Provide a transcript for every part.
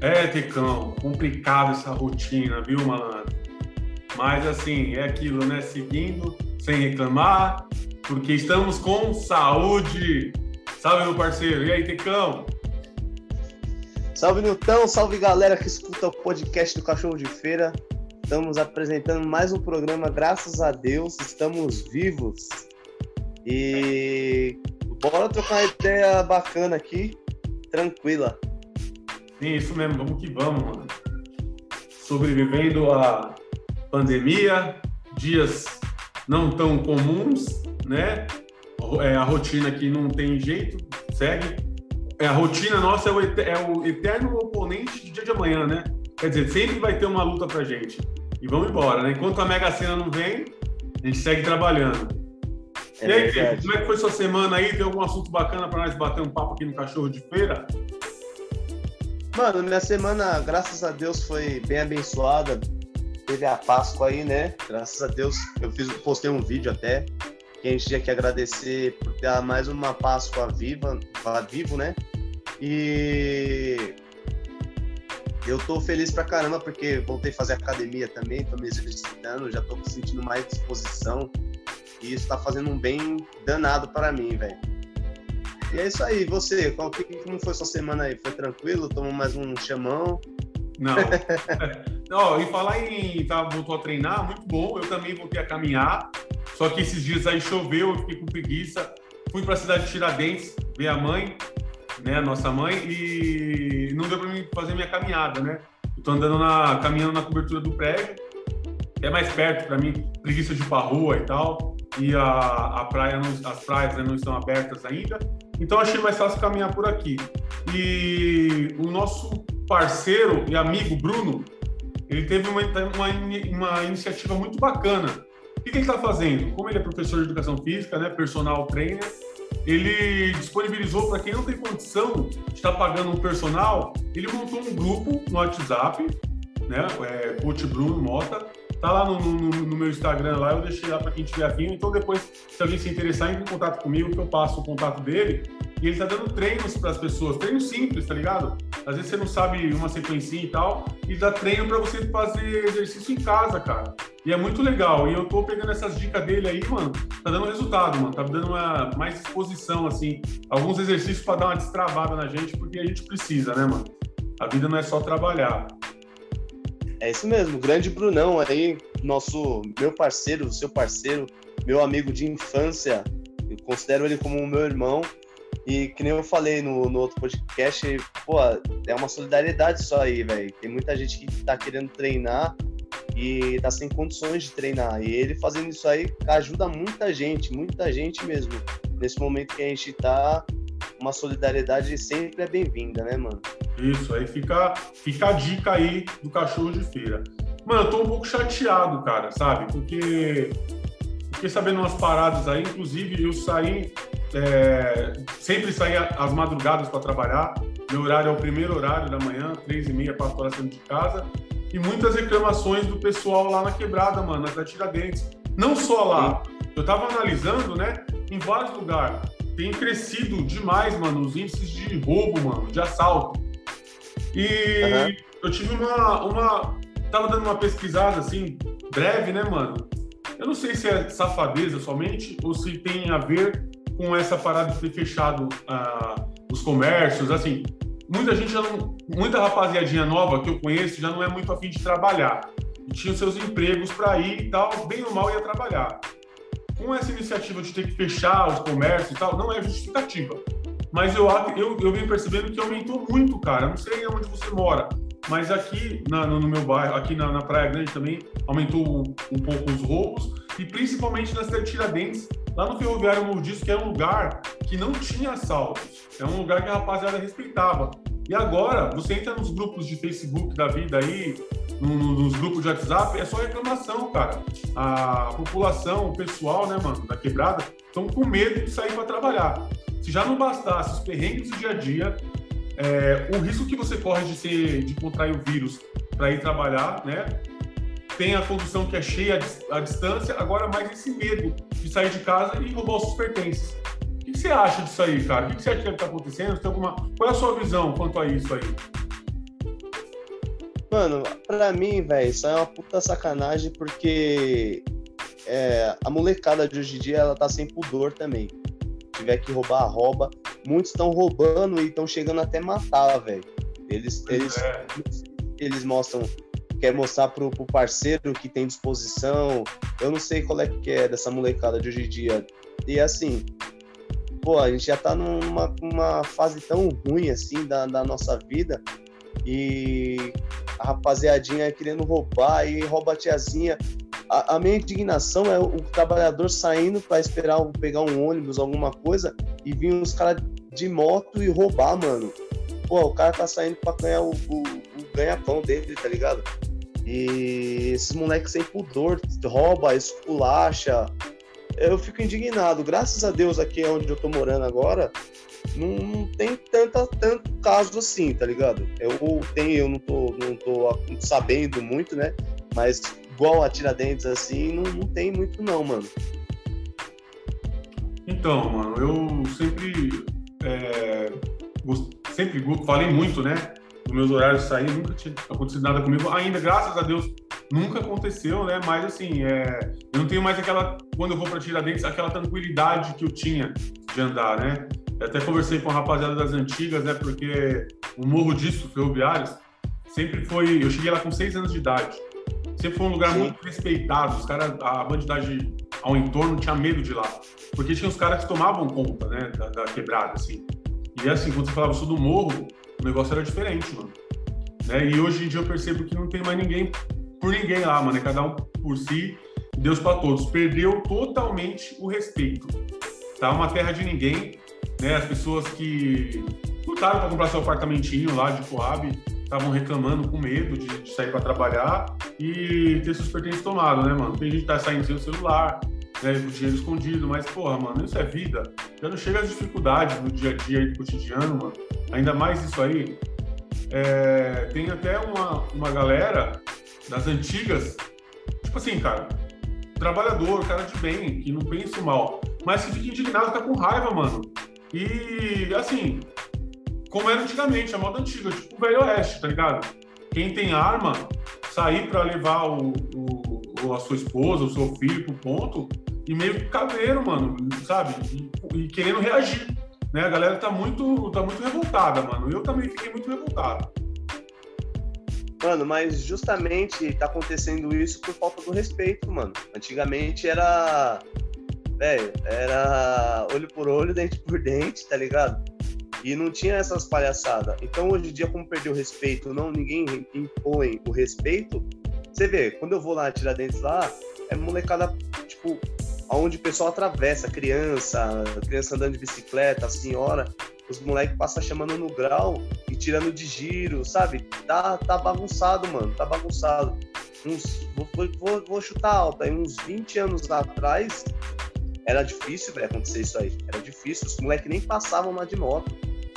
É, Tecão, complicado essa rotina, viu, malandro? Mas assim, é aquilo, né? Seguindo, sem reclamar, porque estamos com saúde. Salve, meu parceiro. E aí, Tecão? Salve, Nilton. Salve, galera que escuta o podcast do Cachorro de Feira. Estamos apresentando mais um programa, graças a Deus, estamos vivos. E bora trocar uma ideia bacana aqui, tranquila. Sim, isso mesmo, vamos que vamos, mano. Sobrevivendo à pandemia, dias não tão comuns, né? É, a rotina aqui não tem jeito, segue. É, a rotina nossa é o, é o eterno oponente do dia de amanhã, né? Quer dizer, sempre vai ter uma luta pra gente. E vamos embora, né? Enquanto a Mega Sena não vem, a gente segue trabalhando. É e aí, verdade. como é que foi sua semana aí? Tem algum assunto bacana para nós bater um papo aqui no Cachorro de Feira? Mano, minha semana, graças a Deus, foi bem abençoada. Teve a Páscoa aí, né? Graças a Deus, eu fiz, postei um vídeo até que a gente tinha que agradecer por ter mais uma Páscoa viva, vivo, né? E eu tô feliz pra caramba porque voltei a fazer academia também, tô me exercitando, já tô sentindo mais disposição e isso tá fazendo um bem danado para mim, velho. E é isso aí, você, qual, como foi sua semana aí? Foi tranquilo? Tomou mais um chamão? Não. Não, e falar em tá, voltou a treinar, muito bom. Eu também voltei a caminhar. Só que esses dias aí choveu, eu fiquei com preguiça. Fui para a cidade de Tiradentes ver a mãe, né, a nossa mãe, e não deu para mim fazer minha caminhada, né? Eu tô andando na caminhando na cobertura do prédio. É mais perto para mim, preguiça de ir pra rua e tal. E a, a praia não, as praias né, não estão abertas ainda. Então achei mais fácil caminhar por aqui. E o nosso parceiro e amigo Bruno, ele teve uma, uma, uma iniciativa muito bacana. O que, ele está fazendo? Como ele é professor de educação física, né, personal trainer, ele disponibilizou para quem não tem condição de estar tá pagando um personal, ele montou um grupo no WhatsApp, né, é, Coach Bruno Mota, Tá lá no, no, no, meu Instagram lá, eu deixei lá para quem tiver afim. Então depois, se alguém se interessar, entre em contato comigo, que eu passo o contato dele. E ele tá dando treinos para as pessoas, treinos simples, tá ligado? Às vezes você não sabe uma sequência e tal, e dá treino para você fazer exercício em casa, cara. E é muito legal. E eu tô pegando essas dicas dele aí, mano, tá dando resultado, mano. Tá dando uma mais disposição, assim, alguns exercícios para dar uma destravada na gente, porque a gente precisa, né, mano? A vida não é só trabalhar. É isso mesmo, grande Brunão aí, nosso meu parceiro, seu parceiro, meu amigo de infância. Eu considero ele como meu irmão. E que nem eu falei no, no outro podcast, pô, é uma solidariedade só aí, velho. Tem muita gente que tá querendo treinar e tá sem condições de treinar. E ele fazendo isso aí ajuda muita gente, muita gente mesmo. Nesse momento que a gente tá, uma solidariedade sempre é bem-vinda, né, mano? Isso, aí fica, fica a dica aí do cachorro de feira. Mano, eu tô um pouco chateado, cara, sabe? Porque fiquei sabendo umas paradas aí, inclusive eu saí, é, sempre saí às madrugadas para trabalhar. Meu horário é o primeiro horário da manhã, três e meia, quatro horas saindo de casa. E muitas reclamações do pessoal lá na quebrada, mano, na Tiradentes. Não só lá. Eu tava analisando, né, em vários lugares. Tem crescido demais, mano, os índices de roubo, mano, de assalto. E uhum. eu tive uma, uma. Tava dando uma pesquisada assim, breve, né, mano? Eu não sei se é safadeza somente ou se tem a ver com essa parada de ter fechado uh, os comércios. Assim, muita gente já não. Muita rapaziadinha nova que eu conheço já não é muito afim de trabalhar. E tinha seus empregos para ir e tal, bem ou mal ia trabalhar. Com essa iniciativa de ter que fechar os comércios e tal, não é justificativa. Mas eu, eu, eu venho percebendo que aumentou muito, cara. Não sei onde você mora, mas aqui na, no, meu bairro, aqui na, na, Praia Grande também, aumentou um, pouco os roubos, e principalmente na cidade de Tiradentes, lá no Ferroviário Novo Disco, que era um lugar que não tinha assaltos. É um lugar que a rapaziada respeitava. E agora, você entra nos grupos de Facebook da vida aí, nos grupos de WhatsApp, é só reclamação, cara. A população, o pessoal, né, mano, da quebrada, estão com medo de sair para trabalhar. Se já não bastasse os perrengues do dia a dia, é, o risco que você corre de, ser, de contrair o vírus para ir trabalhar, né? Tem a condução que é cheia à distância, agora mais esse medo de sair de casa e roubar os seus pertences. Que você acha disso aí, cara? O que você acha que está acontecendo? Tem alguma... Qual é a sua visão quanto a isso aí? Mano, pra mim, velho, isso é uma puta sacanagem porque é, a molecada de hoje em dia ela tá sem pudor também. Se tiver que roubar, rouba. Muitos estão roubando e estão chegando até matar, velho. Eles, eles, é. eles mostram, quer mostrar pro, pro parceiro que tem disposição. Eu não sei qual é que é dessa molecada de hoje em dia. E assim, pô, a gente já tá numa uma fase tão ruim assim da, da nossa vida e a rapaziadinha querendo roubar e rouba a tiazinha. A, a minha indignação é o, trabalhador saindo para esperar pegar um ônibus, alguma coisa, e vir uns caras de moto e roubar, mano. Pô, o cara tá saindo pra ganhar o, o, o ganha-pão dele, tá ligado? E esses moleques sem pudor, rouba, esculacha. Eu fico indignado. Graças a Deus, aqui onde eu tô morando agora, não, não tem tanta, tanto caso assim, tá ligado? Eu tenho, eu não tô, não tô sabendo muito, né? Mas igual a Tiradentes assim, não, não tem muito não, mano. Então, mano, eu sempre é, sempre falei muito, né? Dos meus horários sair, nunca tinha acontecido nada comigo. Ainda, graças a Deus, nunca aconteceu, né? Mas assim, é, eu não tenho mais aquela, quando eu vou para Tiradentes, aquela tranquilidade que eu tinha de andar, né? Eu até conversei com a rapaziada das antigas, né? Porque o Morro disso, Ferroviários, sempre foi. Eu cheguei lá com seis anos de idade. Sempre foi um lugar Sim. muito respeitado. Os caras, a bandidagem ao entorno tinha medo de lá. Porque tinha os caras que tomavam conta, né? Da, da quebrada, assim. E assim, quando você falava isso do morro, o negócio era diferente, mano. Né? E hoje em dia eu percebo que não tem mais ninguém por ninguém lá, mano. É cada um por si, Deus para todos. Perdeu totalmente o respeito. Tá uma terra de ninguém né? As pessoas que lutaram para comprar seu apartamentinho lá de Coab estavam reclamando com medo de, de sair para trabalhar e ter seus pertences tomados, né, mano? Tem gente que tá saindo sem o celular, né, com dinheiro escondido, mas, porra, mano, isso é vida. Já não chega as dificuldades do dia a dia e do cotidiano, mano. Ainda mais isso aí. É, tem até uma, uma galera das antigas, tipo assim, cara, trabalhador, cara de bem, que não pensa mal, mas que fica indignado, fica com raiva, mano. E, assim, como era antigamente, a moda antiga, tipo o Velho Oeste, tá ligado? Quem tem arma, sair para levar o, o, a sua esposa, o seu filho pro ponto, e meio caveiro, mano, sabe? E, e, querendo reagir. Né? A galera tá muito, tá muito revoltada, mano. Eu também fiquei muito revoltado. Mano, mas justamente tá acontecendo isso por falta do respeito, mano. Antigamente era velho, era olho por olho, dente por dente, tá ligado? E não tinha essas palhaçadas. Então, hoje em dia, como perdeu o respeito, não ninguém impõe o respeito, você vê, quando eu vou lá tirar dentes lá, é molecada, tipo, aonde o pessoal atravessa, criança, criança andando de bicicleta, senhora, os moleques passam chamando no grau e tirando de giro, sabe? Tá, tá bagunçado, mano, tá bagunçado. Uns, vou, vou, vou chutar alto, aí uns 20 anos atrás, era difícil véio, acontecer isso aí. Era difícil, os moleques nem passavam lá de moto.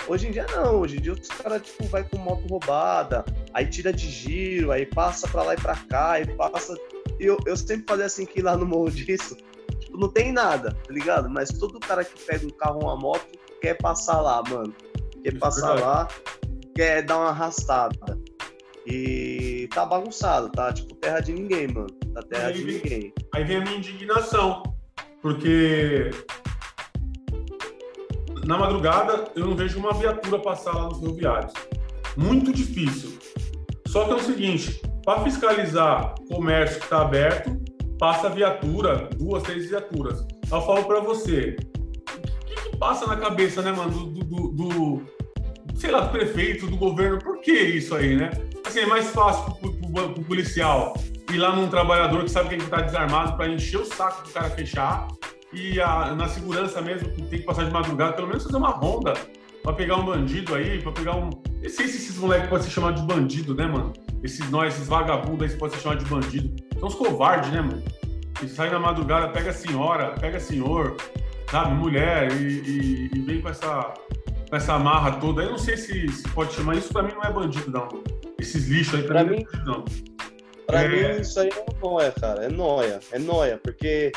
Hoje em dia não, hoje em dia os caras tipo, vai com moto roubada, aí tira de giro, aí passa pra lá e pra cá, e passa. Eu, eu sempre fazia assim que lá no morro disso, tipo, não tem nada, tá ligado? Mas todo cara que pega um carro ou uma moto quer passar lá, mano. Quer passar lá, quer dar uma arrastada. E tá bagunçado, tá? Tipo, terra de ninguém, mano. Tá terra aí de vem, ninguém. Aí vem a minha indignação porque na madrugada eu não vejo uma viatura passar lá nos rodoviários. Muito difícil. Só que é o seguinte, para fiscalizar comércio que está aberto, passa viatura, duas, três viaturas. Eu falo para você, passa na cabeça, né, mano, do, do, do, sei lá, do prefeito, do governo? Por que isso aí, né? Assim, é mais fácil pro, pro, pro policial ir lá num trabalhador que sabe que ele está desarmado para encher o saco do cara fechar e a, na segurança mesmo, que tem que passar de madrugada, pelo menos fazer uma ronda para pegar um bandido aí, para pegar um. Não sei se esses moleques podem ser chamados de bandido, né, mano? Esses nós, esses vagabundos aí podem ser chamados de bandido. São os covardes, né, mano? Que saem na madrugada, pega a senhora, pega senhor, sabe, mulher, e, e, e vem com essa, com essa marra toda. Eu não sei se, se pode chamar isso, para mim não é bandido, não. Esses lixos aí, pra, pra mim, mim, não é bandido, não. Pra é... mim, isso aí é noia, cara. É noia. É noia, porque.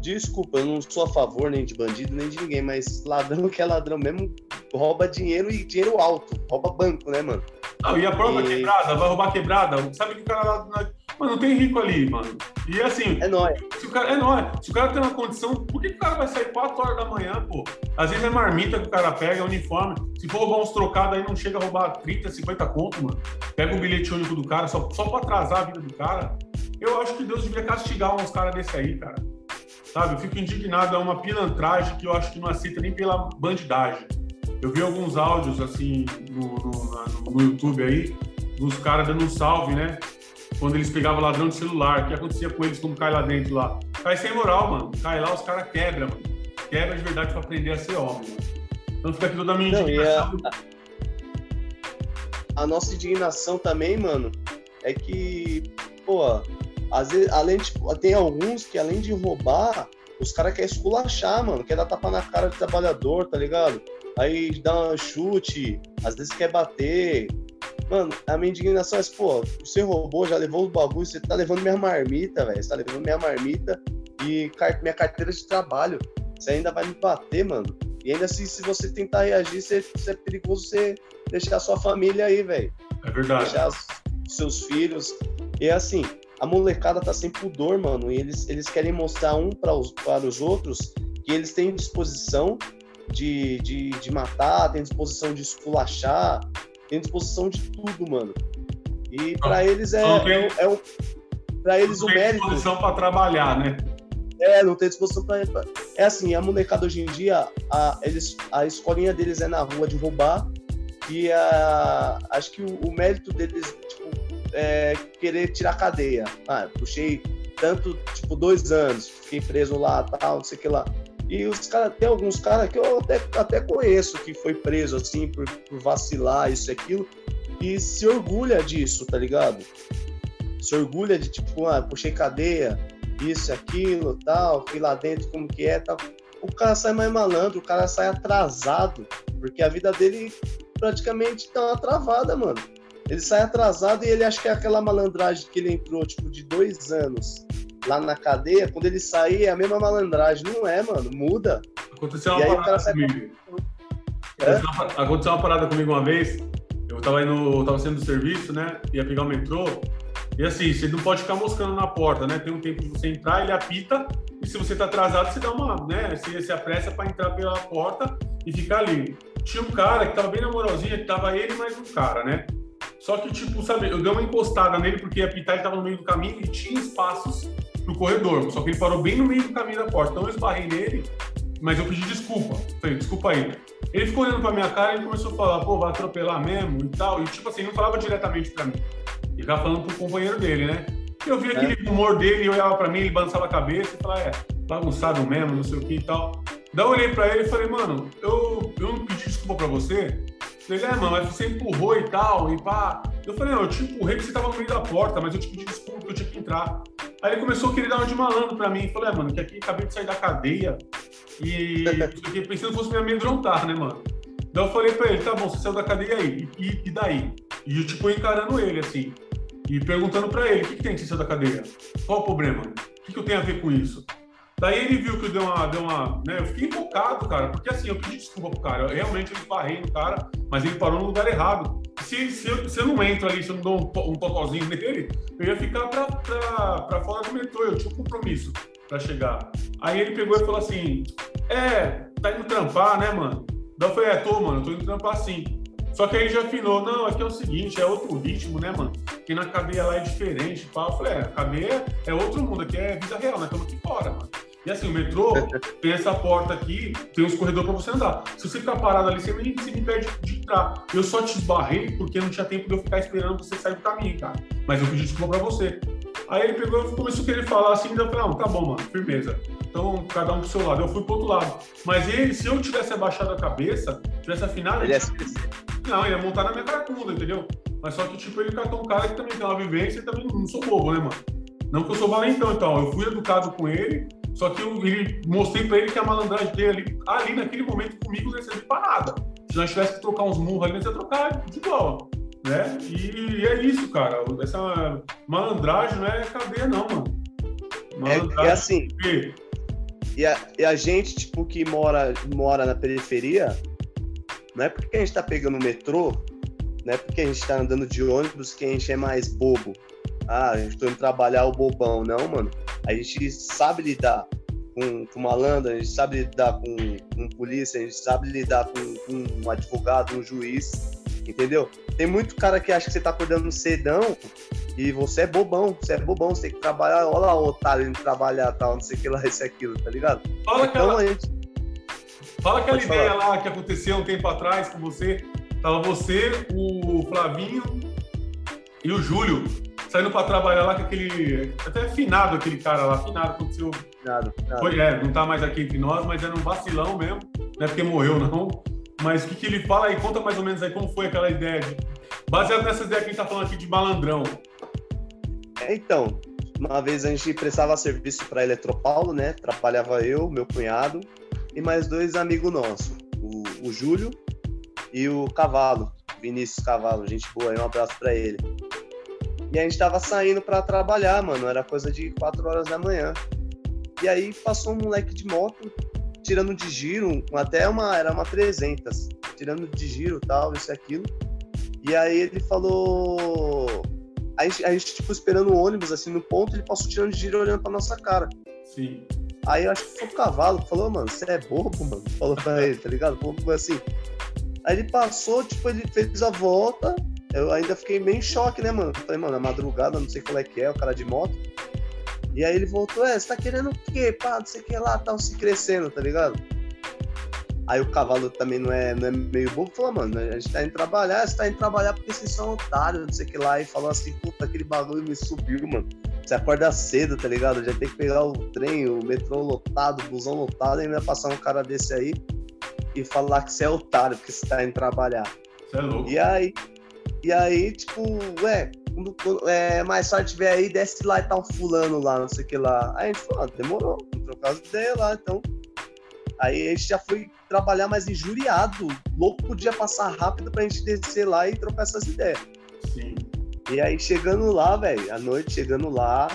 Desculpa, eu não sou a favor nem de bandido, nem de ninguém, mas ladrão que é ladrão mesmo rouba dinheiro e dinheiro alto. Rouba banco, né, mano? Não, e a própria e... quebrada, vai roubar quebrada, sabe que o cara lá. Mano, não tem rico ali, mano. E assim. É nóis. Se o cara, é nóis. Se o cara tem uma condição, por que, que o cara vai sair 4 horas da manhã, pô? Às vezes é marmita que o cara pega, é uniforme. Se for roubar uns trocados aí, não chega a roubar 30, 50 conto, mano. Pega o bilhete único do cara só, só pra atrasar a vida do cara. Eu acho que Deus deveria castigar uns caras desse aí, cara. Sabe? Eu fico indignado, é uma pilantragem que eu acho que não aceita nem pela bandidagem. Eu vi alguns áudios, assim, no, no, no YouTube aí, dos caras dando um salve, né? Quando eles pegavam ladrão de celular, o que acontecia com eles quando cai lá dentro lá? Cai sem moral, mano. Cai lá, os caras quebram, mano. Quebra de verdade pra aprender a ser homem, mano. Então fica aqui toda a minha indignação. Não, a, a, nossa indignação também, mano, é que, pô, às vezes, além de, tem alguns que além de roubar, os caras querem esculachar, mano. Quer dar tapa na cara do trabalhador, tá ligado? Aí dá um chute, às vezes quer bater. Mano, a minha indignação é, pô, você roubou, já levou os bagulhos, você tá levando minha marmita, velho. Você tá levando minha marmita e minha carteira de trabalho. Você ainda vai me bater, mano. E ainda assim, se você tentar reagir, você, é perigoso você deixar sua família aí, velho. É verdade. Deixar os, seus filhos. E assim, a molecada tá sem pudor, mano, e eles, eles querem mostrar um para os, para os outros que eles têm disposição de, de, de matar, têm disposição de esculachar, têm disposição de tudo, mano. E para eles é, tem, é, é, para eles o mérito. disposição para trabalhar, né? É, não tem disposição para. É assim, a molecada hoje em dia, a, eles, a escolinha deles é na rua de roubar e a, acho que o, o mérito deles é, querer tirar cadeia. Ah, puxei tanto, tipo, dois anos, fiquei preso lá, tal, não sei o que lá. E os caras, tem alguns caras que eu até, até conheço que foi preso, assim, por, por vacilar, isso e aquilo, e se orgulha disso, tá ligado? Se orgulha de, tipo, ah, puxei cadeia, isso, aquilo, tal, fui lá dentro, como que é, tal. O cara sai mais malandro, o cara sai atrasado, porque a vida dele praticamente tá uma travada, mano. Ele sai atrasado e ele acha que é aquela malandragem que ele entrou, tipo, de dois anos lá na cadeia, quando ele sair é a mesma malandragem. Não é, mano, muda. Aconteceu uma parada comigo. É? Aconteceu uma parada comigo uma vez. Eu tava indo, tava saindo do serviço, né? Ia pegar o metrô. E assim, você não pode ficar moscando na porta, né? Tem um tempo de você entrar, ele apita, e se você tá atrasado, você dá uma, né? Você se apressa para entrar pela porta e ficar ali. Tinha um cara que tava bem na moralzinha, que tava ele mais um cara, né? Só que, tipo, sabe, eu dei uma encostada nele porque a Pitar estava no meio do caminho e tinha espaços pro corredor. Só que ele parou bem no meio do caminho da porta. Então eu esbarrei nele, mas eu pedi desculpa. Falei, desculpa aí. Ele ficou olhando pra minha cara e começou a falar, pô, vai atropelar mesmo e tal. E, tipo assim, não falava diretamente pra mim. Ele ficava falando pro companheiro dele, né? E eu vi é. aquele humor dele, olhava pra mim, ele balançava a cabeça e falava, é, bagunçado mesmo, não sei o que e tal. Daí eu olhei pra ele e falei, mano, eu, eu não pedi desculpa pra você, ele, é, mano, mas você empurrou e tal, e pá. Eu falei, não, eu te empurrei porque você tava no meio da porta, mas eu te pedi desculpa, eu tinha que entrar. Aí ele começou a querer dar uma de malandro pra mim. Falei, é, mano, que aqui acabei de sair da cadeia e eu pensando que fosse me amedrontar, né, mano? Daí eu falei pra ele, tá bom, você saiu da cadeia aí, e, e daí? E eu, tipo, encarando ele, assim, e perguntando pra ele, o que, que tem que saiu da cadeia? Qual o problema? O que, que eu tenho a ver com isso? Daí ele viu que deu uma, deu uma, né? Eu fiquei empolgado, cara, porque assim, eu pedi desculpa pro cara. Eu realmente eu esbarrei no cara, mas ele parou no lugar errado. Se, se, eu, se eu não entro ali, se eu não dou um, um totozinho nele, eu ia ficar pra, pra, pra fora do metrô. Eu tinha um compromisso pra chegar. Aí ele pegou e falou assim: É, tá indo trampar, né, mano? Daí eu falei: É, tô, mano, tô indo trampar sim. Só que aí já afinou, não, aqui é o seguinte, é outro ritmo, né, mano? Que na cadeia lá é diferente, pá. Eu falei, é, a cadeia é outro mundo, aqui é vida real, né? Estamos aqui fora, mano. E assim, o metrô tem essa porta aqui, tem uns corredores para você andar. Se você ficar parado ali, você me, você me impede de entrar. Eu só te esbarrei porque não tinha tempo de eu ficar esperando você sair do caminho, cara. Mas eu pedi desculpa para você. Aí ele pegou e começou a querer falar assim, e eu falei, não, tá bom, mano, firmeza. Então, cada um pro seu lado. Eu fui pro outro lado. Mas ele, se eu tivesse abaixado a cabeça, tivesse afinado... Ele ia... Não, ele ia montar na minha caracunda, entendeu? Mas só que, tipo, ele catou um cara que também tem uma vivência e também não sou bobo, né, mano? Não que eu sou valentão, então. Eu fui educado com ele, só que eu ele, mostrei pra ele que a malandragem dele ali, ali naquele momento comigo não ia servir pra nada. Se nós tivesse que trocar uns murros ali, nós ia trocar de bola. Né? E, e, é isso, cara. Essa malandragem não é cadeia, não, mano. É, é, assim. E a, e a gente, tipo, que mora, mora na periferia, não é porque a gente tá pegando o metrô não é porque a gente tá andando de ônibus que a gente é mais bobo. Ah, a gente tô indo trabalhar o bobão. Não, mano. A gente sabe lidar com, com malandro, a gente sabe lidar com, com polícia, a gente sabe lidar com, com um advogado, um juiz, entendeu? Tem muito cara que acha que você tá acordando cedão e você é bobão, você é bobão, você tem que trabalhar, olha lá o otário indo trabalhar, tal, não sei o que lá, isso aquilo, tá ligado? Fala então aquela, a gente... Fala aquela Pode ideia falar. lá que aconteceu um tempo atrás com você. Tava você, o Flavinho e o Júlio saindo para trabalhar lá com aquele. Até afinado aquele cara lá, afinado, aconteceu. Nada, nada. Foi, é, não tá mais aqui entre nós, mas era um vacilão mesmo, não é porque morreu, não. Mas o que, que ele fala aí? Conta mais ou menos aí como foi aquela ideia de. Baseado nessa ideia que a gente tá falando aqui de malandrão. É, então, uma vez a gente prestava serviço para Eletropaulo, né? Trabalhava eu, meu cunhado e mais dois amigos nossos, o, o Júlio e o Cavalo, Vinícius Cavalo, gente boa, um abraço para ele. E a gente tava saindo para trabalhar, mano, era coisa de 4 horas da manhã. E aí passou um moleque de moto, tirando de giro, até uma, era uma 300, tirando de giro tal, isso e aquilo. E aí ele falou, a gente, a gente, tipo, esperando o ônibus, assim, no ponto, ele passou tirando de giro olhando pra nossa cara. Sim. Aí eu acho que foi o cavalo falou, mano, você é bobo, mano. Falou pra ele, tá ligado? Falou assim. Aí ele passou, tipo, ele fez a volta. Eu ainda fiquei meio em choque, né, mano? Falei, mano, é madrugada, não sei qual é que é, o cara de moto. E aí ele voltou, é, você tá querendo o quê? Pá, não sei o que lá, tal, se crescendo, tá ligado? Aí o cavalo também não é, não é meio bobo, falou, mano, a gente tá indo trabalhar, você tá indo trabalhar porque vocês são otários, não sei o que lá. E falou assim, puta, aquele bagulho me subiu, mano. Você acorda cedo, tá ligado? Já tem que pegar o trem, o metrô lotado, o busão lotado, e ainda passar um cara desse aí e falar que você é otário porque você tá indo trabalhar. Você é louco. E aí, e aí tipo, ué, quando, quando, é, mais tarde tiver aí, desce lá e tá um fulano lá, não sei o que lá. Aí a gente falou, ah, demorou, vamos trocar as ideias lá, então. Aí a gente já foi trabalhar mais injuriado. Louco podia passar rápido pra gente descer lá e trocar essas ideias. Sim. E aí chegando lá, velho, à noite chegando lá,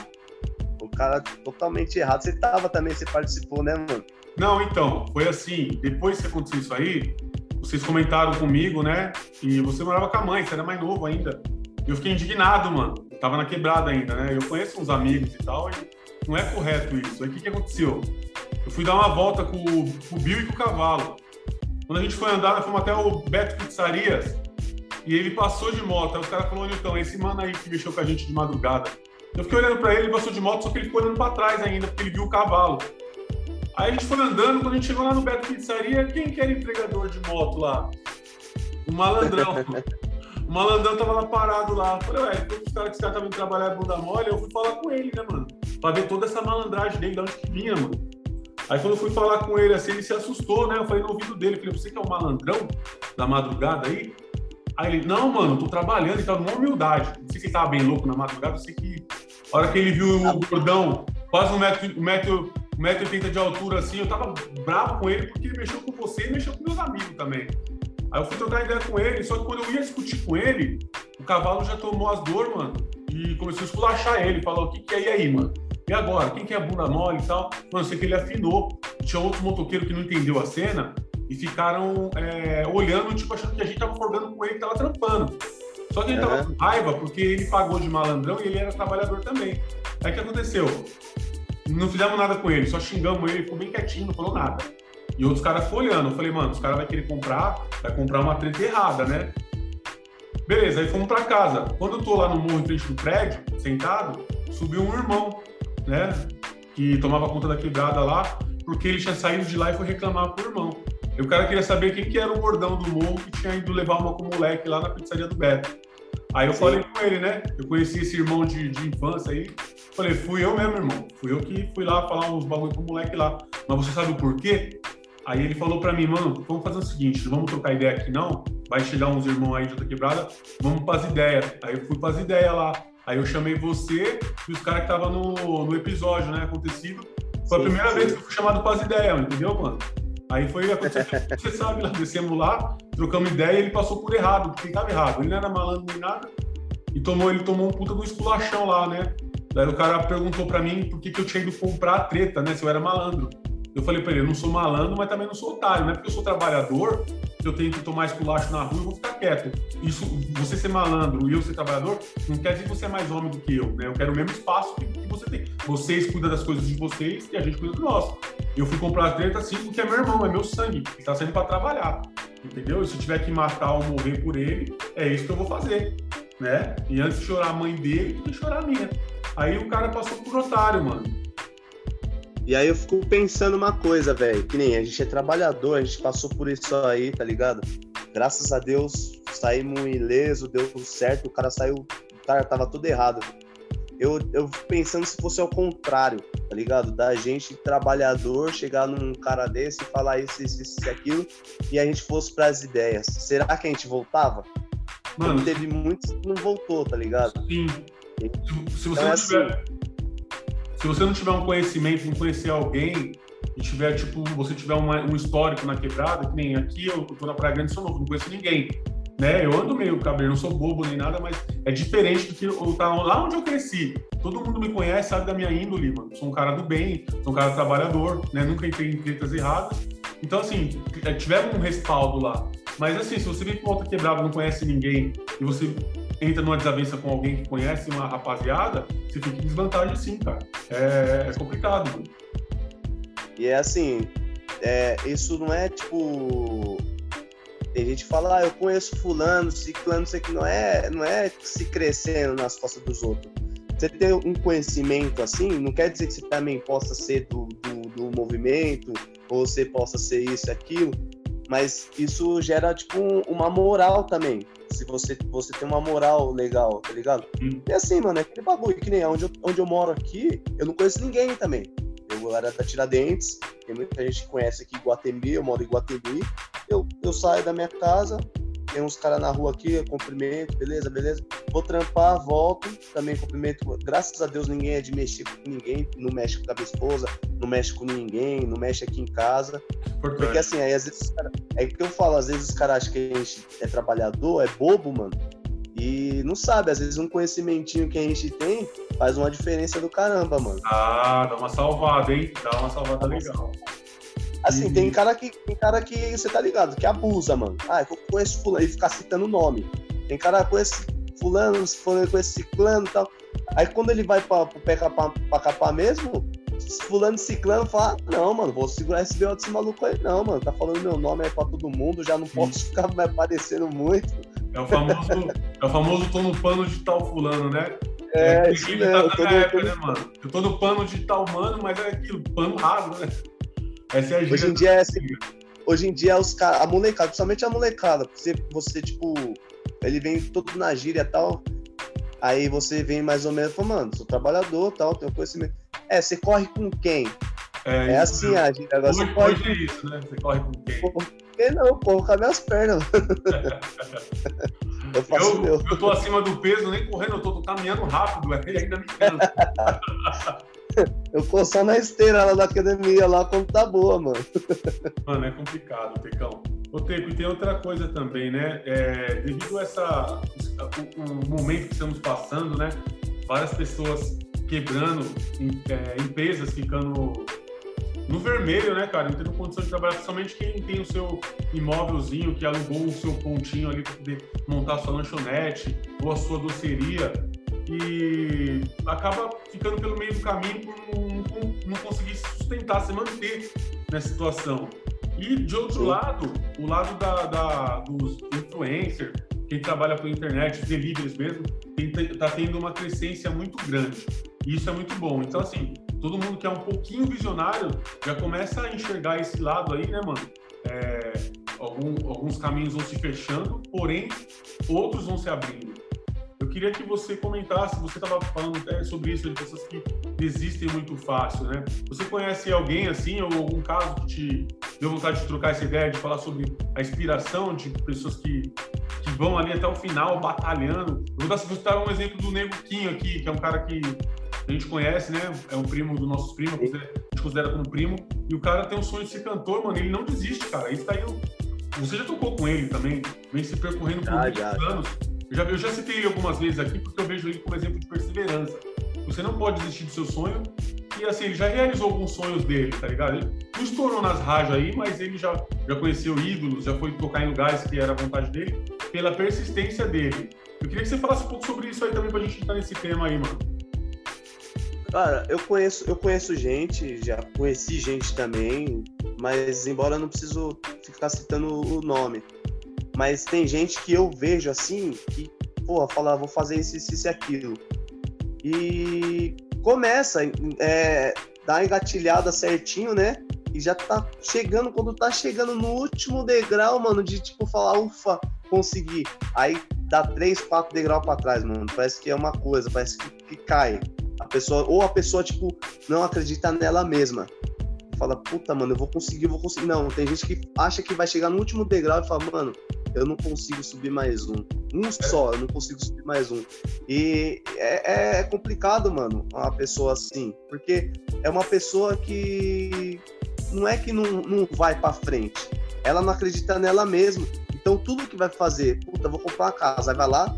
o cara totalmente errado. Você tava também, você participou, né, mano? Não, então, foi assim, depois que aconteceu isso aí, vocês comentaram comigo, né? E você morava com a mãe, você era mais novo ainda. Eu fiquei indignado, mano. Eu tava na quebrada ainda, né? Eu conheço uns amigos e tal, e não é correto isso. Aí o que, que aconteceu? Eu fui dar uma volta com, com o Bill e com o cavalo. Quando a gente foi andar, nós fomos até o Beto Pizzarias e ele passou de moto. Aí os caras falaram, então, esse mano aí que mexeu com a gente de madrugada. Eu fiquei olhando pra ele, ele passou de moto, só que ele ficou olhando pra trás ainda, porque ele viu o cavalo. Aí a gente foi andando, quando a gente chegou lá no Beto Pizzaria, quem que era entregador de moto lá? O malandrão. o malandrão tava lá parado lá. Falei, ué, todos os caras que cara tava indo trabalhar bunda mole, eu fui falar com ele, né, mano? Pra ver toda essa malandragem dele, de onde que vinha, mano. Aí quando eu fui falar com ele assim, ele se assustou, né? Eu falei no ouvido dele, falei, você que é o malandrão da madrugada aí? Aí ele, não, mano, tô trabalhando e tal, numa humildade. Não sei se ele tava bem louco na madrugada, eu sei que a hora que ele viu o gordão, quase um metro, um metro, um metro e oitenta de altura assim, eu tava bravo com ele porque ele mexeu com você e mexeu com meus amigos também. Aí eu fui trocar ideia com ele, só que quando eu ia discutir com ele, o cavalo já tomou as dores, mano, e começou a esculachar ele, falou, o que que é e aí, mano? E agora? Quem que é a bunda mole e tal? Mano, eu sei que ele afinou. Tinha outro motoqueiro que não entendeu a cena e ficaram é, olhando, tipo, achando que a gente tava forgando com ele que tava trampando. Só que ele tava com raiva porque ele pagou de malandrão e ele era trabalhador também. Aí o que aconteceu? Não fizemos nada com ele, só xingamos ele, ficou bem quietinho, não falou nada. E outros caras ficou olhando. Eu falei, mano, os caras vão querer comprar, vai comprar uma treta errada, né? Beleza, aí fomos pra casa. Quando eu tô lá no morro em frente do prédio, sentado, subiu um irmão né? Que tomava conta da quebrada lá, porque ele tinha saído de lá e foi reclamar pro irmão. E o cara queria saber quem que era o gordão do morro que tinha ido levar uma com o moleque lá na pizzaria do Beto. Aí eu Sim. falei com ele, né? Eu conheci esse irmão de, de infância aí. Falei, fui eu mesmo, irmão. Fui eu que fui lá falar uns bagulho com o moleque lá. Mas você sabe o porquê? Aí ele falou pra mim, mano, vamos fazer o seguinte, não vamos trocar ideia aqui não. Vai chegar uns irmãos aí de outra quebrada, vamos pras ideias. Aí eu fui pras ideias lá. Aí eu chamei você e os caras que estavam no, no episódio, né? Acontecido. Foi a primeira sim. vez que eu fui chamado para as ideias, entendeu, mano? Aí foi você sabe, lá, descemos lá, trocamos ideia e ele passou por errado, porque ele tava errado. Ele não era malandro nem nada. E tomou, ele tomou um puta do esculachão lá, né? Daí o cara perguntou para mim por que, que eu tinha ido comprar a treta, né? Se eu era malandro. Eu falei para ele, eu não sou malandro, mas também não sou otário, não é porque eu sou trabalhador porque eu tenho que tomar esculacho na rua, eu vou ficar quieto. Isso, você ser malandro e eu ser trabalhador, não quer dizer que você é mais homem do que eu, né? Eu quero o mesmo espaço que, que você tem. Vocês cuidam das coisas de vocês e a gente cuida do nosso. Eu fui comprar a treta assim porque é meu irmão, é meu sangue, ele tá saindo para trabalhar, entendeu? E se tiver que matar ou morrer por ele, é isso que eu vou fazer, né? E antes de chorar a mãe dele, tem que chorar a minha. Aí o cara passou por otário, mano. E aí eu fico pensando uma coisa, velho, que nem a gente é trabalhador, a gente passou por isso aí, tá ligado? Graças a Deus saímos ileso, deu tudo certo, o cara saiu, o cara tava tudo errado. Eu, eu pensando se fosse ao contrário, tá ligado? Da gente, trabalhador, chegar num cara desse e falar isso, isso, isso e aquilo, e a gente fosse pras ideias. Será que a gente voltava? Mano, teve muitos que não voltou, tá ligado? Sim. Se, se você então, não assim, tiver se você não tiver um conhecimento, não conhecer alguém, e tiver, tipo, você tiver uma, um histórico na quebrada, que nem aqui, eu tô na Praia Grande, sou novo, não conheço ninguém. Né? Eu ando meio cabelo, não sou bobo nem nada, mas é diferente do que eu, tá lá onde eu cresci. Todo mundo me conhece, sabe da minha índole, mano. Sou um cara do bem, sou um cara trabalhador, né? Nunca entrei em tretas erradas. Então, assim, é, tiveram um respaldo lá. Mas, assim, se você vem com outra quebrada não conhece ninguém e você entra numa desavença com alguém que conhece uma rapaziada, você fica em desvantagem sim, cara. É, é complicado. E é assim, é, isso não é tipo. Tem gente que fala, ah, eu conheço fulano, ciclano, sei que não é, não é se crescendo nas costas dos outros. Você ter um conhecimento assim, não quer dizer que você também possa ser do, do, do movimento, ou você possa ser isso aquilo, mas isso gera, tipo, uma moral também se você, você tem uma moral legal, tá ligado? Hum. E assim, mano, é aquele bagulho que nem onde eu, onde eu moro aqui, eu não conheço ninguém também. Eu era da Tiradentes, tem muita gente que conhece aqui Guatemi, eu moro em Guatemi. Eu, eu saio da minha casa, tem uns caras na rua aqui, eu cumprimento, beleza, beleza. Vou trampar, volto, também cumprimento. Graças a Deus ninguém é de mexer com ninguém, não mexe com a minha esposa, não mexe com ninguém, não mexe aqui em casa. Porque assim, aí às vezes é que eu falo, às vezes os caras acham que a gente é trabalhador, é bobo, mano. E não sabe, às vezes um conhecimentinho que a gente tem faz uma diferença do caramba, mano. Ah, dá uma salvada, hein? Dá uma salvada legal. Assim, tem cara que tem cara que você tá ligado, que abusa, mano. Ah, eu conheço fulano e ficar citando nome. Tem cara que conhece fulano, fulano conhece ciclano e tal. Aí quando ele vai pra, pro pé capar, pra capar mesmo, fulano ciclano fala, não, mano, vou segurar esse B.O. desse maluco aí, não, mano. Tá falando meu nome aí pra todo mundo, já não posso ficar me aparecendo muito. É o famoso, é o famoso tô no pano de tal fulano, né? É, é isso mesmo. Tá época, né, mano? Eu tô no pano de tal mano, mas é aquilo, pano raso, né? Essa é a hoje em dia é assim, hoje em dia os caras, a molecada, principalmente a molecada, você, você tipo, ele vem todo na gíria e tal, aí você vem mais ou menos, fala, mano, sou trabalhador tal, tenho conhecimento. É, você corre com quem? É, é assim a gíria, agora hoje, corre hoje é isso, né? Você corre com quem? Por que não, corro com as pernas. eu, faço eu, meu. eu tô acima do peso, nem correndo, eu tô, tô caminhando rápido, ele ainda me cansa. Eu corro só na esteira lá da academia, lá quando tá boa, mano. Mano, é complicado, Tecão. Ô, Teco, e tem outra coisa também, né? É, devido a essa, o, o, momento que estamos passando, né? Várias pessoas quebrando, é, empresas ficando no vermelho, né, cara? Não tendo condição de trabalhar, principalmente quem tem o seu imóvelzinho, que alugou o seu pontinho ali para poder montar a sua lanchonete ou a sua doceria e acaba ficando pelo meio do caminho por não, não conseguir se sustentar, se manter nessa situação. E de outro lado, o lado da, da dos influencers, quem trabalha com internet, os deliveries mesmo, está tendo uma crescência muito grande. E isso é muito bom. Então, assim, todo mundo que é um pouquinho visionário já começa a enxergar esse lado aí, né, mano? É, algum, alguns caminhos vão se fechando, porém, outros vão se abrindo. Eu queria que você comentasse, você estava falando até sobre isso, de pessoas que desistem muito fácil, né? Você conhece alguém assim, ou algum caso que te deu vontade de trocar essa ideia, de falar sobre a inspiração de pessoas que, que vão ali até o final, batalhando? Eu vou dar, vou dar um exemplo do Nego Quinho aqui, que é um cara que a gente conhece, né? É um primo dos nossos primos, a gente considera como primo, e o cara tem um sonho de ser cantor, mano, ele não desiste, cara. Ele tá indo... Você já tocou com ele também, vem se percorrendo por muitos anos eu já, eu já citei ele algumas vezes aqui porque eu vejo ele como exemplo de perseverança. Você não pode desistir do seu sonho que assim, ele já realizou alguns sonhos dele, tá ligado? Ele não estourou nas rádios aí, mas ele já, já conheceu ídolos, já foi tocar em lugares que era a vontade dele, pela persistência dele. Eu queria que você falasse um pouco sobre isso aí também pra gente entrar nesse tema aí, mano. Cara, eu conheço, eu conheço gente, já conheci gente também, mas embora eu não preciso ficar citando o nome. Mas tem gente que eu vejo assim, que, porra, fala, vou fazer isso, isso, e aquilo. E começa, é, dá engatilhada certinho, né? E já tá chegando, quando tá chegando no último degrau, mano, de tipo falar, ufa, consegui. Aí dá três, quatro degraus para trás, mano. Parece que é uma coisa, parece que, que cai. A pessoa, ou a pessoa, tipo, não acredita nela mesma. Fala, puta, mano, eu vou conseguir, eu vou conseguir. Não, tem gente que acha que vai chegar no último degrau e fala, mano, eu não consigo subir mais um. Um só, eu não consigo subir mais um. E é, é complicado, mano, uma pessoa assim, porque é uma pessoa que não é que não, não vai para frente, ela não acredita nela mesma. Então tudo que vai fazer, puta, vou comprar uma casa, vai lá,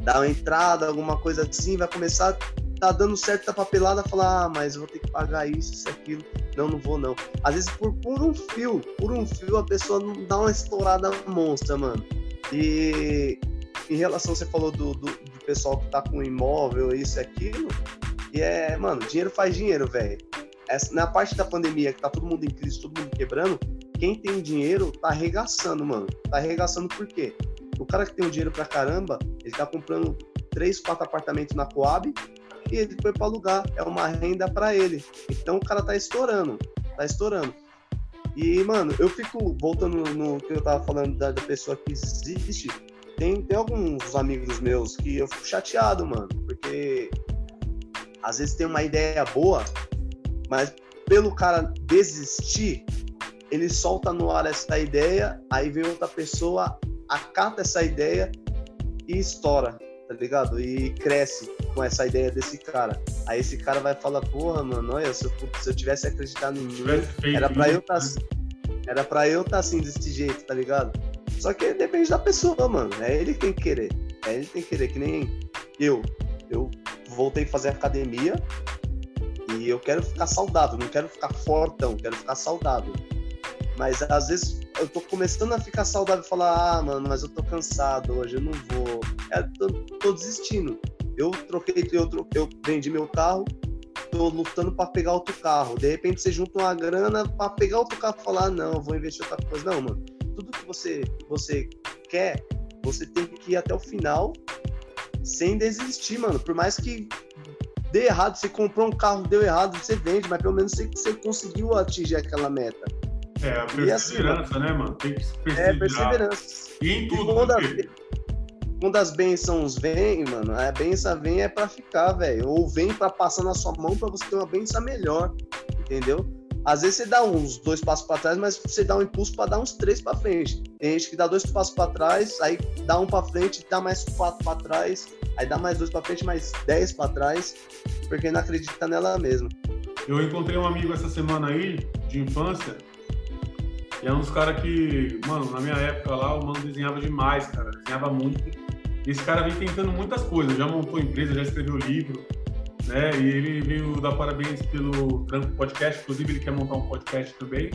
dá uma entrada, alguma coisa assim, vai começar tá dando certo a papelada, falar, ah, mas eu vou ter que pagar isso, isso, aquilo. Não, não vou, não. Às vezes, por, por um fio, por um fio, a pessoa não dá uma estourada monstra, mano. E em relação, você falou do, do, do pessoal que tá com imóvel, isso e aquilo. E é, mano, dinheiro faz dinheiro, velho. Na parte da pandemia, que tá todo mundo em crise, todo mundo quebrando, quem tem dinheiro tá arregaçando, mano. Tá arregaçando por quê? O cara que tem o dinheiro pra caramba, ele tá comprando três, quatro apartamentos na Coab e ele foi para alugar. É uma renda para ele. Então o cara tá estourando. Tá estourando. E, mano, eu fico voltando no que eu tava falando da, da pessoa que existe. Tem, tem alguns amigos meus que eu fico chateado, mano, porque às vezes tem uma ideia boa, mas pelo cara desistir, ele solta no ar essa ideia, aí vem outra pessoa, acata essa ideia e estoura tá ligado? E cresce com essa ideia desse cara. Aí esse cara vai falar, porra, mano, olha, se eu, se eu tivesse acreditado em mim, era pra eu tá, era pra eu estar tá assim, desse jeito, tá ligado? Só que depende da pessoa, mano. É ele que tem que querer. É ele que tem que querer, que nem eu. Eu voltei a fazer academia e eu quero ficar saudável, não quero ficar fortão, quero ficar saudável. Mas às vezes eu tô começando a ficar saudável e falar, ah, mano, mas eu tô cansado hoje, eu não vou. É, tô, tô desistindo. Eu troquei, eu, troquei, eu vendi meu carro, tô lutando para pegar outro carro. De repente você junta uma grana para pegar outro carro e falar, ah, não, eu vou investir outra coisa. Não, mano. Tudo que você, você quer, você tem que ir até o final sem desistir, mano. Por mais que dê errado, você comprou um carro, deu errado, você vende, mas pelo menos você, você conseguiu atingir aquela meta. É, a assim, perseverança, assim, né, mano? Tem que perseverar. É, perseverança. E em tudo. E quando, a, quando as bênçãos vêm, mano, a benção vem é pra ficar, velho. Ou vem pra passar na sua mão pra você ter uma benção melhor, entendeu? Às vezes você dá uns dois passos para trás, mas você dá um impulso para dar uns três para frente. Tem gente que dá dois passos para trás, aí dá um para frente, dá mais quatro para trás, aí dá mais dois para frente, mais dez para trás, porque não acredita nela mesma. Eu encontrei um amigo essa semana aí, de infância, e é um dos caras que, mano, na minha época lá, o mano desenhava demais, cara. Desenhava muito. Esse cara vem tentando muitas coisas. Já montou empresa, já escreveu livro, né? E ele veio dar parabéns pelo Trampo Podcast. Inclusive, ele quer montar um podcast também.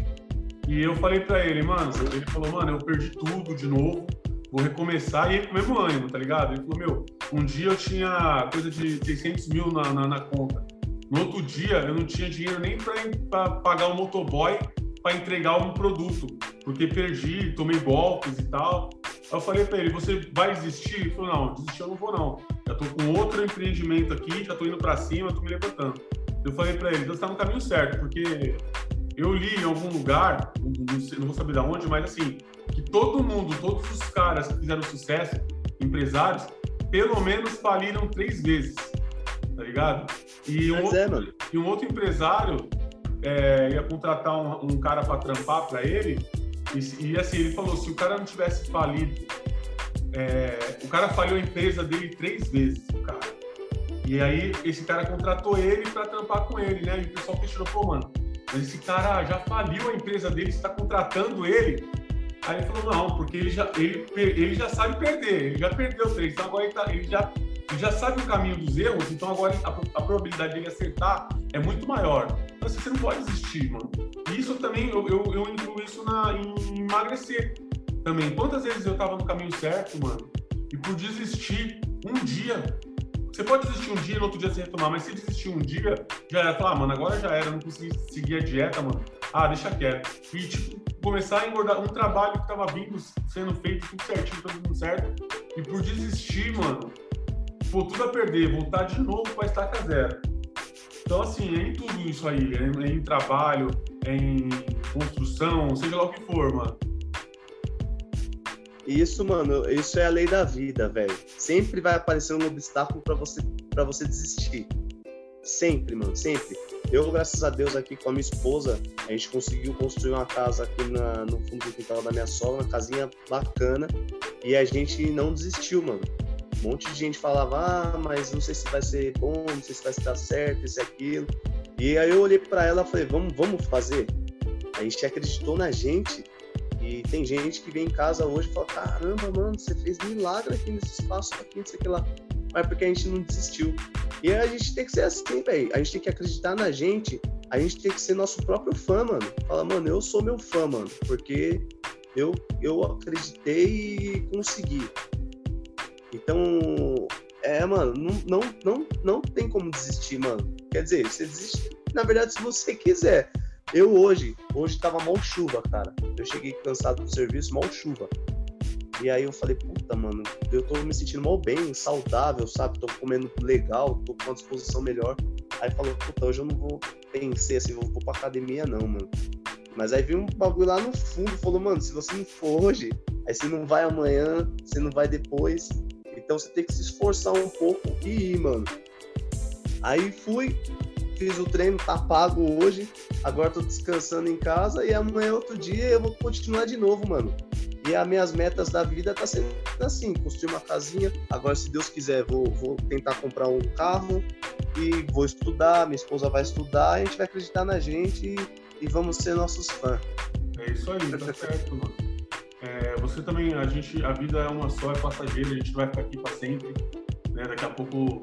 E eu falei pra ele, mano, ele falou, mano, eu perdi tudo de novo, vou recomeçar. E ele com o mesmo ânimo, tá ligado? Ele falou, meu, um dia eu tinha coisa de 600 mil na, na, na conta. No outro dia, eu não tinha dinheiro nem para pagar o motoboy para entregar um produto, porque perdi, tomei golpes e tal. Aí eu falei para ele, você vai desistir? Ele falou, não, desistir eu não vou não. Já tô com outro empreendimento aqui, já tô indo para cima, tô me levantando. Eu falei para ele, você está no caminho certo, porque eu li em algum lugar, não, sei, não vou saber de onde, mas assim, que todo mundo, todos os caras que fizeram sucesso, empresários, pelo menos faliram três vezes, tá ligado? E um, outro, e um outro empresário é, ia contratar um, um cara para trampar para ele, e, e, assim, ele falou: se o cara não tivesse falido, é, o cara falhou a empresa dele três vezes, o cara. E aí, esse cara contratou ele para trampar com ele, né? E o pessoal questionou: pô, mano, mas esse cara já faliu a empresa dele, está contratando ele. Aí ele falou: não, porque ele já, ele, ele já sabe perder, ele já perdeu três, então agora ele, tá, ele já já sabe o caminho dos erros, então agora a, a probabilidade dele acertar é muito maior. Então assim, você não pode desistir, mano. E isso também, eu, eu, eu incluo isso na, em emagrecer também. Quantas vezes eu tava no caminho certo, mano, e por desistir um dia, você pode desistir um dia e no outro dia você retomar, mas se desistir um dia, já era falar, ah, mano, agora já era, não consegui seguir a dieta, mano. Ah, deixa quieto. E, tipo, começar a engordar um trabalho que tava vindo, sendo feito tudo certinho, tudo certo. E por desistir, mano, pô, tudo a perder, voltar de novo pra estaca zero. Então, assim, é em tudo isso aí, é em trabalho, é em construção, seja lá o que for, mano. Isso, mano, isso é a lei da vida, velho. Sempre vai aparecer um obstáculo para você para você desistir. Sempre, mano, sempre. Eu, graças a Deus, aqui com a minha esposa, a gente conseguiu construir uma casa aqui na, no fundo do quintal da minha sogra, uma casinha bacana, e a gente não desistiu, mano. Um monte de gente falava, ah, mas não sei se vai ser bom, não sei se vai dar certo, isso e aquilo. E aí eu olhei para ela e falei, vamos, vamos fazer. A gente acreditou na gente e tem gente que vem em casa hoje e fala: caramba, mano, você fez milagre aqui nesse espaço aqui, não sei o que lá. Mas porque a gente não desistiu. E a gente tem que ser assim, velho. A gente tem que acreditar na gente. A gente tem que ser nosso próprio fã, mano. Fala, mano, eu sou meu fã, mano. Porque eu, eu acreditei e consegui. Então, é, mano, não, não, não, não tem como desistir, mano. Quer dizer, você desiste, na verdade, se você quiser. Eu hoje, hoje tava mal chuva, cara. Eu cheguei cansado do serviço, mal chuva. E aí eu falei, puta, mano, eu tô me sentindo mal bem, saudável, sabe? Tô comendo legal, tô com uma disposição melhor. Aí falou, puta, hoje eu não vou pensar assim, vou, vou pra academia não, mano. Mas aí veio um bagulho lá no fundo, falou, mano, se você não for hoje, aí você não vai amanhã, você não vai depois. Então você tem que se esforçar um pouco e ir, mano. Aí fui, fiz o treino, tá pago hoje. Agora tô descansando em casa e amanhã, outro dia, eu vou continuar de novo, mano. E as minhas metas da vida tá sendo assim, construir uma casinha. Agora, se Deus quiser, vou, vou tentar comprar um carro e vou estudar. Minha esposa vai estudar, a gente vai acreditar na gente e, e vamos ser nossos fãs. É isso aí, tá certo, mano. Você também, a gente, a vida é uma só, é passageira, a gente vai ficar aqui para sempre. Né? Daqui a pouco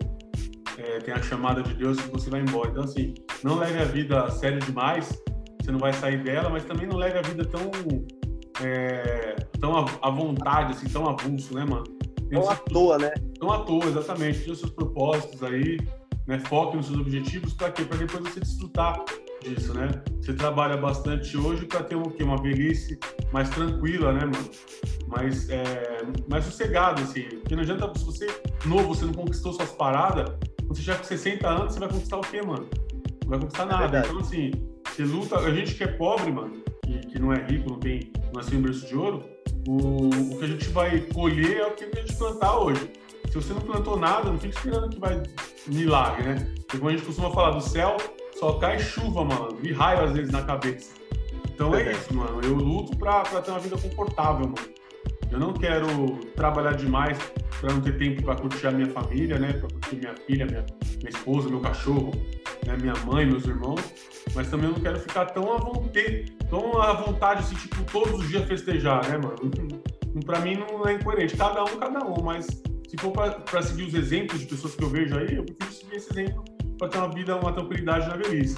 é, tem a chamada de Deus e você vai embora. Então, assim, não leve a vida a sério demais, você não vai sair dela, mas também não leve a vida tão, é, tão à vontade, assim, tão avulso, né, mano? Tão à toa, né? Tão à toa, exatamente. Tem os seus propósitos aí, né? Foque nos seus objetivos, para quê? Para depois você desfrutar disso, né? Você trabalha bastante hoje para ter um, quê? uma velhice mais tranquila, né, mano? Mais, é, mais sossegado, assim. Porque não adianta, se você novo, você não conquistou suas paradas, quando você chegar com 60 anos, você vai conquistar o quê, mano? Não vai conquistar é nada. É então, assim, você luta. A gente que é pobre, mano, que, que não é rico, não tem, não nasceu em berço de ouro, o, o que a gente vai colher é o que a gente plantar hoje. Se você não plantou nada, não fica esperando que vai milagre, né? Porque como a gente costuma falar do céu, só cai chuva, mano, e raio às vezes na cabeça. Então é, isso, mano. Eu luto pra, pra ter uma vida confortável, mano. Eu não quero trabalhar demais para não ter tempo para curtir a minha família, né? Para curtir minha filha, minha, minha esposa, meu cachorro, né? minha mãe, meus irmãos. Mas também eu não quero ficar tão à vontade, tão à vontade, assim, tipo, todos os dias festejar, né, mano? Para mim não é incoerente. Cada um, cada um. Mas se for para seguir os exemplos de pessoas que eu vejo aí, eu prefiro seguir esse exemplo para ter uma vida, uma tranquilidade na velhice.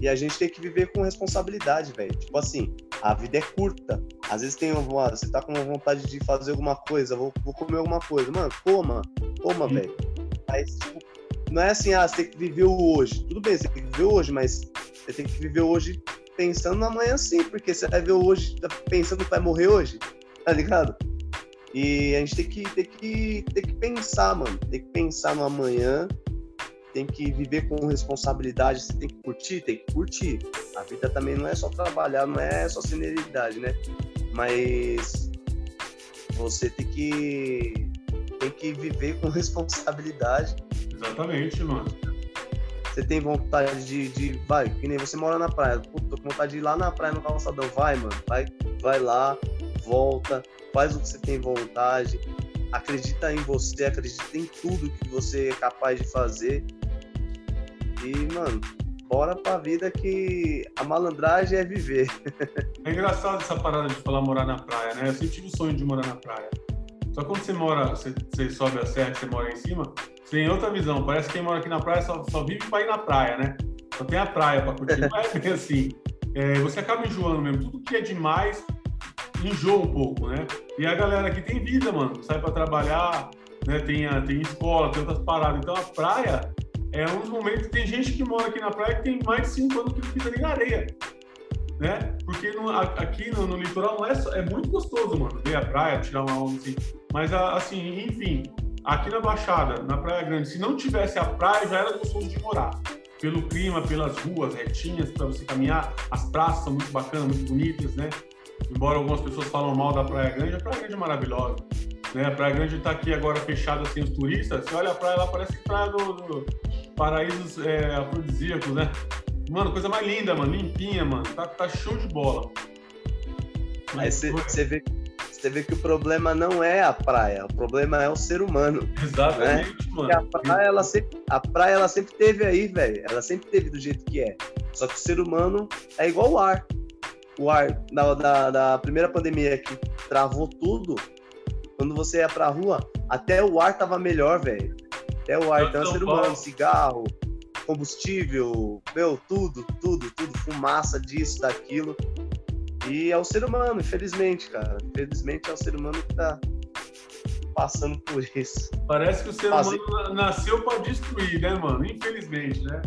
E a gente tem que viver com responsabilidade, velho. Tipo assim, a vida é curta. Às vezes tem uma, você tá com vontade de fazer alguma coisa, vou, vou comer alguma coisa. Mano, coma, coma, velho. Mas, tipo, não é assim, ah, você tem que viver o hoje. Tudo bem, você tem que viver hoje, mas você tem que viver hoje pensando na manhã sim, porque você vai ver hoje tá pensando que vai morrer hoje, tá ligado? E a gente tem que, tem que, tem que pensar, mano. Tem que pensar no amanhã tem que viver com responsabilidade, você tem que curtir, tem que curtir. A vida também não é só trabalhar, não é só senioridade, né? Mas você tem que tem que viver com responsabilidade. Exatamente, mano. Você tem vontade de, de vai, que nem você mora na praia, Pô, tô com vontade de ir lá na praia no calçadão, vai, mano, vai, vai lá, volta, faz o que você tem vontade, acredita em você, acredita em tudo que você é capaz de fazer e, mano, bora pra vida que a malandragem é viver. É engraçado essa parada de falar morar na praia, né? Eu sempre tive o sonho de morar na praia. Só quando você mora, você, você sobe a serra, você mora em cima, você tem outra visão. Parece que quem mora aqui na praia só, só vive para ir na praia, né? Só tem a praia para curtir. Não é bem assim. É, você acaba enjoando mesmo. Tudo que é demais enjoa um pouco, né? E a galera aqui tem vida, mano. Sai para trabalhar, né? Tem, a, tem escola, tem outras paradas. Então a praia é um dos momentos. Tem gente que mora aqui na praia que tem mais de 5 anos que não pisa nem na areia. Né? Porque no, aqui no, no, litoral é, é muito gostoso, mano, ver a praia, tirar uma onda assim. Mas assim, enfim, aqui na Baixada, na Praia Grande, se não tivesse a praia, já era gostoso de morar. Pelo clima, pelas ruas retinhas para você caminhar, as praças são muito bacanas, muito bonitas, né? Embora algumas pessoas falam mal da Praia Grande, a Praia Grande é maravilhosa. Né? A Praia Grande está aqui agora fechada sem os turistas. Você olha a praia, ela parece praia do, do paraísos é, afrodisíacos, né? Mano, coisa mais linda, mano, limpinha, mano. Tá, tá show de bola. Mas você vê, vê que o problema não é a praia, o problema é o ser humano. Exatamente, né? mano. Porque a praia, ela sempre, a praia, ela sempre teve aí, velho. Ela sempre teve do jeito que é. Só que o ser humano é igual o ar. O ar, da, da, da primeira pandemia que travou tudo, quando você ia pra rua, até o ar tava melhor, velho. Até o ar, então, ser humano, cigarro, combustível, meu, tudo, tudo, tudo, fumaça disso, daquilo. E é o ser humano, infelizmente, cara. Infelizmente é o ser humano que tá passando por isso. Parece que o ser humano nasceu para destruir, né, mano? Infelizmente, né?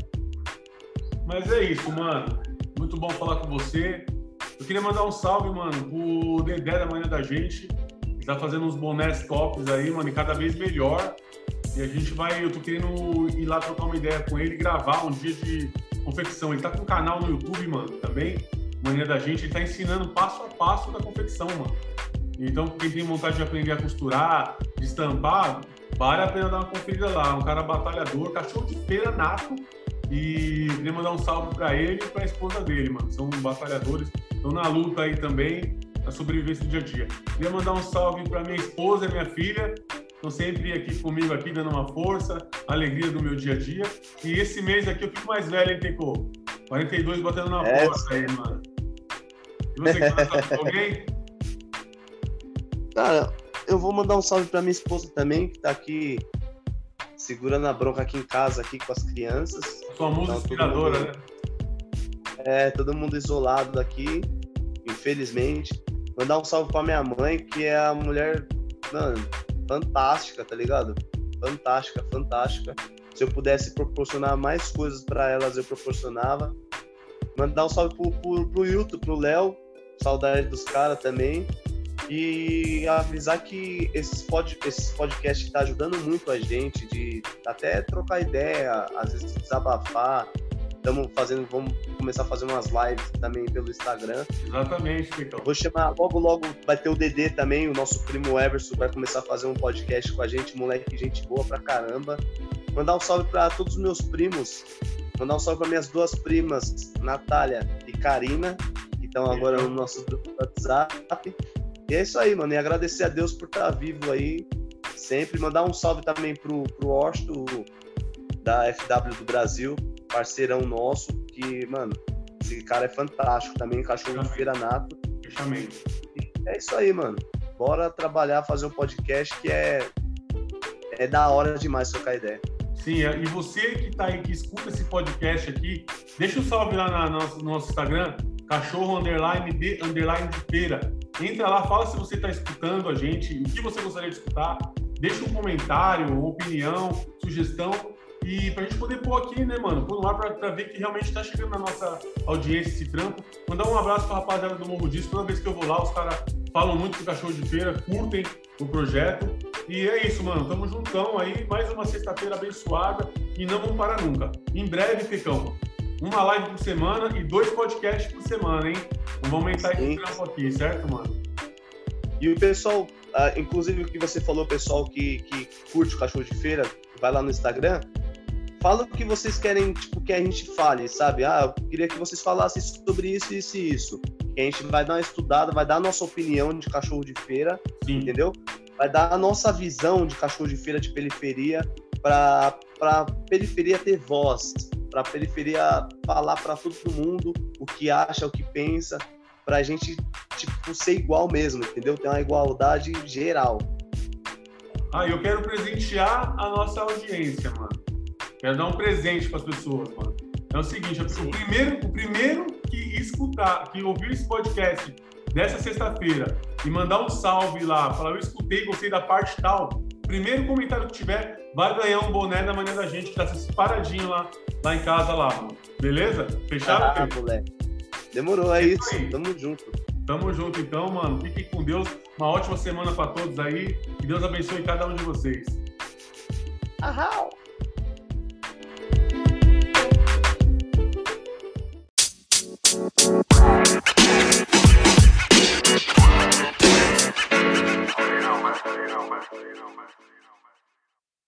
Mas é isso, mano. Muito bom falar com você. Eu queria mandar um salve, mano, pro Dedé da manhã da gente tá fazendo uns bonés tops aí, mano, e cada vez melhor. E a gente vai, eu tô querendo ir lá trocar uma ideia com ele, gravar um dia de confecção. Ele tá com um canal no YouTube, mano, também, mania da gente, ele tá ensinando passo a passo da confecção, mano. Então, quem tem vontade de aprender a costurar, de estampar, vale a pena dar uma conferida lá. Um cara batalhador, cachorro de feira nato. E queria mandar um salve para ele e para esposa dele, mano. São batalhadores, estão na luta aí também a sobrevivência do dia a dia. Queria mandar um salve para minha esposa e minha filha, estão sempre aqui comigo, aqui dando uma força, alegria do meu dia a dia. E esse mês aqui eu fico mais velho, hein, Teco? 42 batendo na é, porta aí, mano. E você quer alguém? Cara, eu vou mandar um salve para minha esposa também, que está aqui segurando a bronca aqui em casa, aqui com as crianças. Sua musa então, inspiradora, né? É, todo mundo isolado daqui, infelizmente. Mandar um salve pra minha mãe, que é a mulher, mano, fantástica, tá ligado? Fantástica, fantástica. Se eu pudesse proporcionar mais coisas para elas, eu proporcionava. Mandar um salve pro, pro, pro Hilton, pro Léo, saudade dos caras também. E avisar que esses, pod, esses podcasts tá ajudando muito a gente de até trocar ideia, às vezes desabafar, Estamos fazendo, vamos começar a fazer umas lives também pelo Instagram. Exatamente, Ficão. Vou chamar, logo, logo vai ter o DD também, o nosso primo Everson vai começar a fazer um podcast com a gente, moleque, gente boa pra caramba. Mandar um salve para todos os meus primos, mandar um salve para minhas duas primas, Natália e Karina, que estão agora no nosso grupo do WhatsApp. E é isso aí, mano. E agradecer a Deus por estar vivo aí. Sempre mandar um salve também pro, pro Orsto, da FW do Brasil, parceirão nosso, que, mano, esse cara é fantástico também, cachorro de feira nato. Fechamento. É isso aí, mano. Bora trabalhar, fazer um podcast que é, é da hora demais trocar ideia. Sim, é, e você que tá aí, que escuta esse podcast aqui, deixa um salve lá na, no, nosso, no nosso Instagram, cachorro underline de underline de feira. Entra lá, fala se você está escutando a gente, o que você gostaria de escutar, deixa um comentário, opinião, sugestão, e pra gente poder pôr aqui, né, mano, pôr no ar pra, pra ver que realmente tá chegando na nossa audiência esse trampo. Mandar um abraço pra rapaziada do Morro Disso. Toda vez que eu vou lá, os caras falam muito do cachorro de feira, curtem o projeto. E é isso, mano. Tamo juntão aí. Mais uma sexta-feira abençoada e não vamos parar nunca. Em breve, Pecão, uma live por semana e dois podcasts por semana, hein? Vamos aumentar Sim. esse trampo aqui, certo, mano? E o pessoal, uh, inclusive o que você falou, pessoal que, que curte o cachorro de feira, vai lá no Instagram, fala o que vocês querem tipo, que a gente fale, sabe? Ah, eu queria que vocês falassem sobre isso, isso e isso. Que a gente vai dar uma estudada, vai dar a nossa opinião de cachorro de feira, Sim. entendeu? Vai dar a nossa visão de cachorro de feira de periferia para a periferia ter voz, para periferia falar para todo mundo o que acha, o que pensa, para a gente tipo, ser igual mesmo, entendeu? Ter uma igualdade geral. Ah, eu quero presentear a nossa audiência, mano. Quero dar um presente para as pessoas, mano. É o seguinte, o primeiro, o primeiro que escutar, que ouvir esse podcast dessa sexta-feira e mandar um salve lá, falar eu escutei, gostei da parte tal, primeiro comentário que tiver vai ganhar um boné da manhã da gente que tá separadinho lá, lá em casa lá, mano. Beleza? Fechado? Ah, moleque. Demorou, é, é isso. Aí. Tamo junto. Tamo junto então, mano. Fiquem com Deus. Uma ótima semana para todos aí. Que Deus abençoe cada um de vocês. Ahau! You know, man. You.